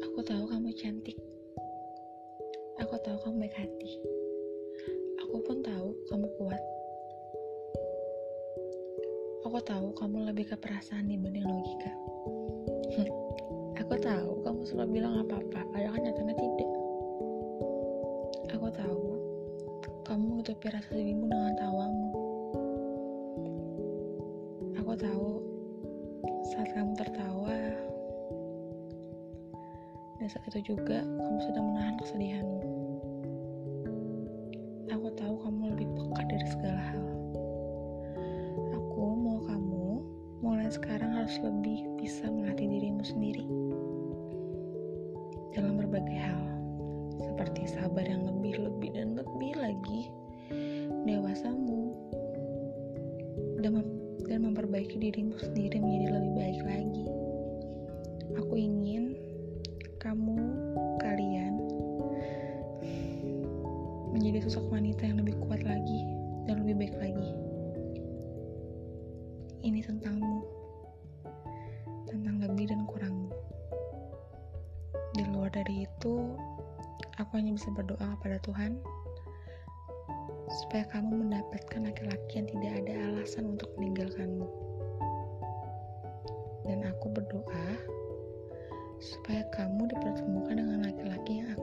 Aku tahu kamu cantik. Aku tahu kamu baik hati. Aku pun tahu kamu kuat. Aku tahu kamu lebih ke perasaan dibanding logika. aku tahu kamu selalu bilang apa-apa, padahal kan nyatanya tidak. Aku tahu kamu menutupi rasa dirimu dengan tawamu. Aku tahu saat kamu tertawa saat itu juga kamu sedang menahan kesedihanmu. Aku tahu kamu lebih peka dari segala hal. Aku mau kamu mulai sekarang harus lebih bisa melatih dirimu sendiri dalam berbagai hal, seperti sabar yang lebih, lebih dan lebih lagi, dewasamu, dan, dan memperbaiki dirimu sendiri menjadi lebih baik lagi. Aku ingin menjadi sosok wanita yang lebih kuat lagi dan lebih baik lagi. Ini tentangmu, tentang lebih dan kurangmu. Di luar dari itu, aku hanya bisa berdoa kepada Tuhan supaya kamu mendapatkan laki-laki yang tidak ada alasan untuk meninggalkanmu. Dan aku berdoa supaya kamu dipertemukan dengan laki-laki yang